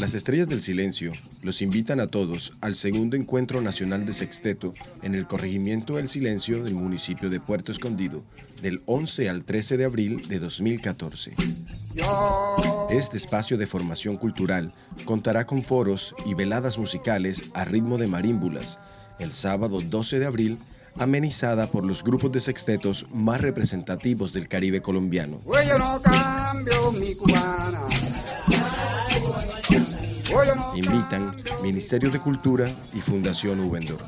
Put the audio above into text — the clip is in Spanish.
Las Estrellas del Silencio los invitan a todos al segundo encuentro nacional de sexteto en el corregimiento del Silencio del municipio de Puerto Escondido del 11 al 13 de abril de 2014. Este espacio de formación cultural contará con foros y veladas musicales a ritmo de marímbulas el sábado 12 de abril amenizada por los grupos de sextetos más representativos del Caribe colombiano. Invitan Ministerio de Cultura y Fundación Ubendor.